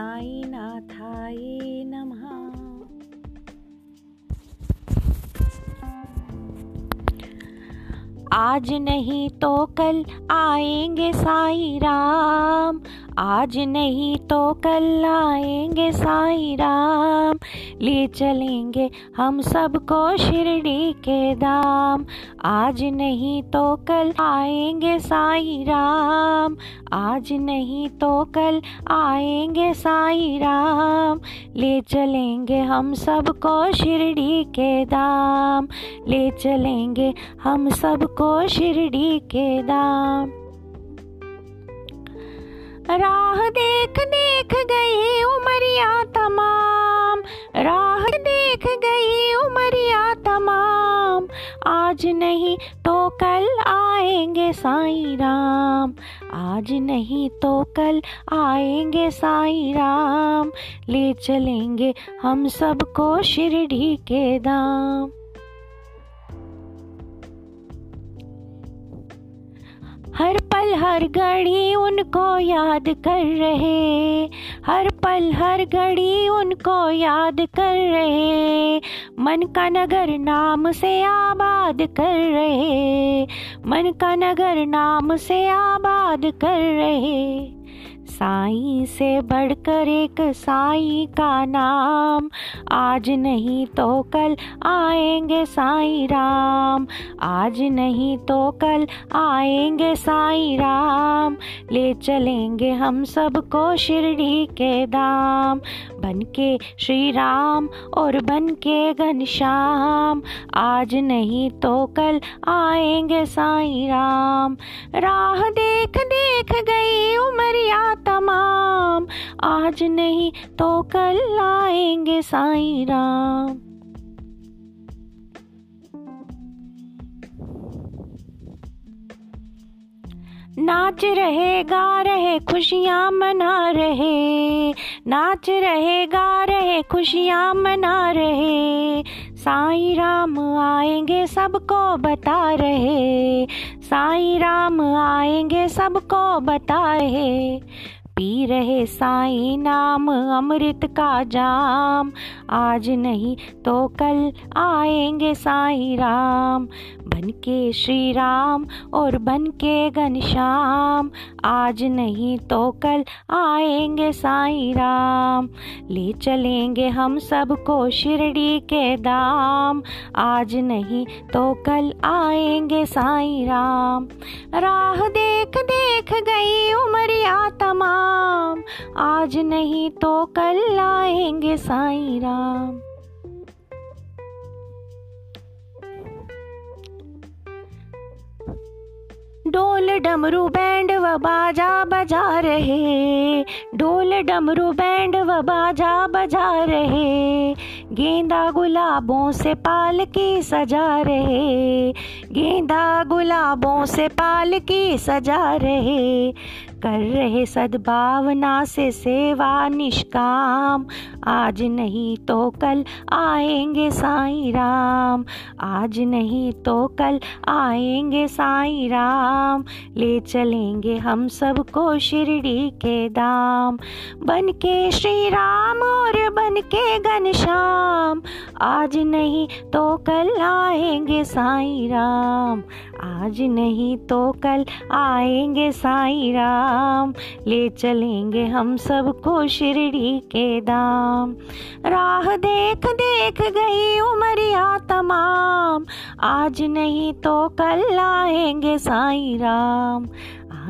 साईनाथाय नमः आज नहीं तो कल आएँगे साई राम। आज नहीं तो कल आएँगे साई राम। ले चलेंगे हम सबको शिरडी के दाम। आज नहीं तो कल आएँगे साई राम। आज नहीं तो कल आएँगे साई राम। ले चलेंगे हम सबको शिरडी के दाम। ले चलेंगे हम सबको शिरडी के दाम। राह देख देख गई उमरिया तमाम। राह देख गई उमरिया तमाम। आज नहीं तो कल आएँगे साई राम। आज नहीं तो कल आएँगे साई राम। ले चलेंगे हम सबको शिरडी के दाम। पल हर घड़ी उनको याद कर रहे। हर पल, हर घड़ी उनको याद कर रहे। मन का नगर नाम से आबाद कर रहे। मन का नगर नाम से आबाद कर रहे। साई से बढ़कर एक साई का नाम। आज नहीं तो कल आएँगे साई राम। आज नहीं तो कल आएँगे साई राम। ले चलेंगे हम सबको शिरडी के दाम बन के श्री राम और बन के घनश्याम आज नहीं तो कल आएँगे साई राम। राह देख देख गई उमरिया आज नहीं तो कल आएँगे साई राम। नाच रहे गा रहे, खुशियाँ मना रहे। नाच रहे गा रहे, खुशियाँ मना रहे। साई राम आएँगे, सबको बता रहे। साई राम आएँगे, सबको बता रहे। पी रहे साई नाम, अमृत का जाम। आज नहीं तो कल आएँगे साई राम। बन के श्री राम और बन के घनश्याम आज नहीं तो कल आएँगे साई राम। ले चलेंगे हम सबको शिरडी के दाम। आज नहीं तो कल आएँगे साई राम। राह देख देख गई उमरिया तमाम। आज नहीं तो कल आएँगे साई राम। डोल डमरू बैंड व बाजा बजा रहे। डोल डमरू बैंड व बाजा बजा रहे। गेंदा गुलाबों से पाल की सजा रहे। गेंदा गुलाबों से पाल की सजा रहे। कर रहे सद्भावना से सेवा निष्काम। आज नहीं तो कल आएँगे साई राम। आज नहीं तो कल आएँगे साई राम। ले चलेंगे हम सबको शिरडी के दाम। बन के श्री राम और बन के घनश्याम आज नहीं तो कल आएँगे साई राम। आज नहीं तो कल आएँगे साई राम। ले चलेंगे हम सबको शिरडी के दाम। राह देख देख गई उमरिया तमाम। आज नहीं तो कल आएँगे साई राम।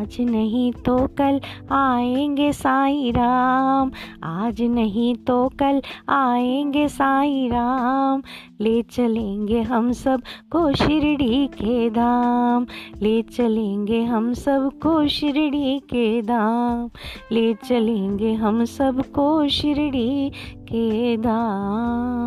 आज नहीं तो कल आएँगे साई राम। आज नहीं तो कल आएँगे साई राम। ले चलेंगे हम सबको शिरडी के दाम ले चलेंगे हम सबको शिरडी के दाम ले चलेंगे हम सबको शिरडी के दाम